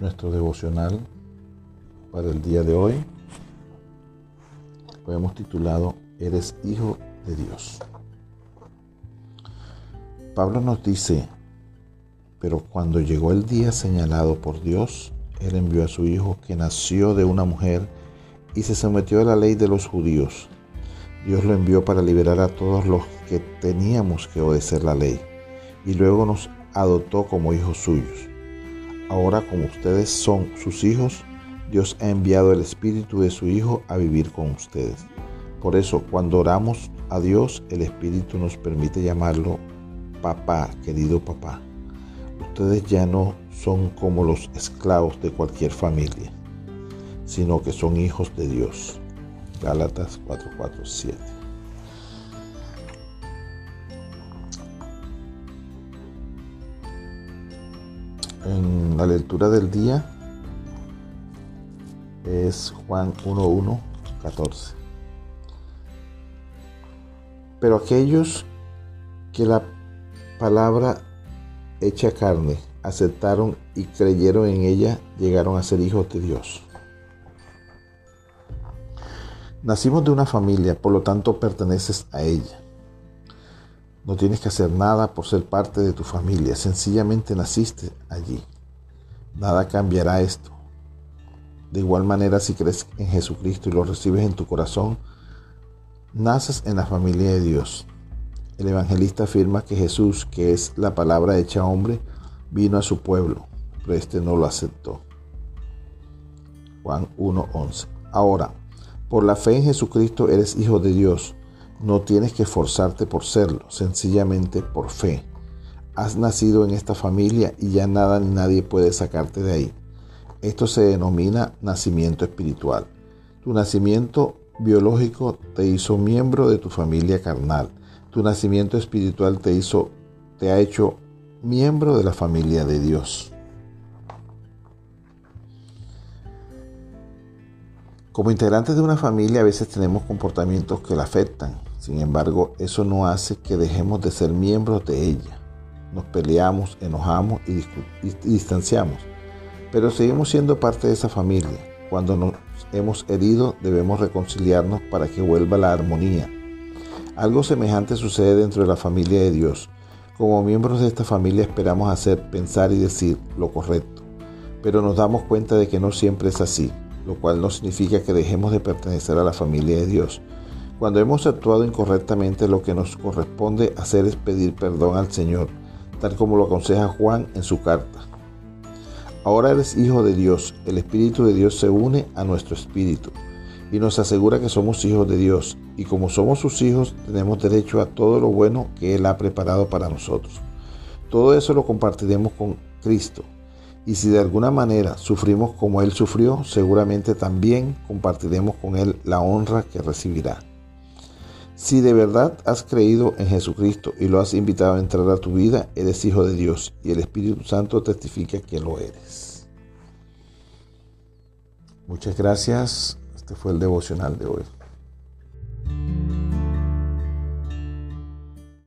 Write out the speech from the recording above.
nuestro devocional para el día de hoy. Lo hemos titulado Eres hijo de Dios. Pablo nos dice, pero cuando llegó el día señalado por Dios, Él envió a su Hijo que nació de una mujer y se sometió a la ley de los judíos. Dios lo envió para liberar a todos los que teníamos que obedecer la ley y luego nos adoptó como hijos suyos. Ahora como ustedes son sus hijos, Dios ha enviado el Espíritu de su Hijo a vivir con ustedes. Por eso, cuando oramos a Dios, el Espíritu nos permite llamarlo papá, querido papá. Ustedes ya no son como los esclavos de cualquier familia, sino que son hijos de Dios. Gálatas 4:47. En la lectura del día es Juan 1.1, 14. Pero aquellos que la palabra hecha carne aceptaron y creyeron en ella llegaron a ser hijos de Dios. Nacimos de una familia, por lo tanto perteneces a ella. No tienes que hacer nada por ser parte de tu familia, sencillamente naciste allí. Nada cambiará esto. De igual manera, si crees en Jesucristo y lo recibes en tu corazón, naces en la familia de Dios. El evangelista afirma que Jesús, que es la palabra hecha hombre, vino a su pueblo, pero este no lo aceptó. Juan 1.11. Ahora, por la fe en Jesucristo eres hijo de Dios no tienes que esforzarte por serlo, sencillamente por fe. Has nacido en esta familia y ya nada ni nadie puede sacarte de ahí. Esto se denomina nacimiento espiritual. Tu nacimiento biológico te hizo miembro de tu familia carnal. Tu nacimiento espiritual te hizo te ha hecho miembro de la familia de Dios. Como integrantes de una familia a veces tenemos comportamientos que la afectan, sin embargo, eso no hace que dejemos de ser miembros de ella. Nos peleamos, enojamos y, distanciamos, pero seguimos siendo parte de esa familia. Cuando nos hemos herido, debemos reconciliarnos para que vuelva la armonía. Algo semejante sucede dentro de la familia de Dios. Como miembros de esta familia esperamos hacer, pensar y decir lo correcto, pero nos damos cuenta de que no siempre es así, lo cual no significa que dejemos de pertenecer a la familia de Dios. Cuando hemos actuado incorrectamente, lo que nos corresponde hacer es pedir perdón al Señor, tal como lo aconseja Juan en su carta. Ahora eres hijo de Dios, el Espíritu de Dios se une a nuestro espíritu y nos asegura que somos hijos de Dios, y como somos sus hijos tenemos derecho a todo lo bueno que Él ha preparado para nosotros. Todo eso lo compartiremos con Cristo, y si de alguna manera sufrimos como Él sufrió, seguramente también compartiremos con Él la honra que recibirá. Si de verdad has creído en Jesucristo y lo has invitado a entrar a tu vida, eres hijo de Dios y el Espíritu Santo testifica que lo eres. Muchas gracias. Este fue el devocional de hoy.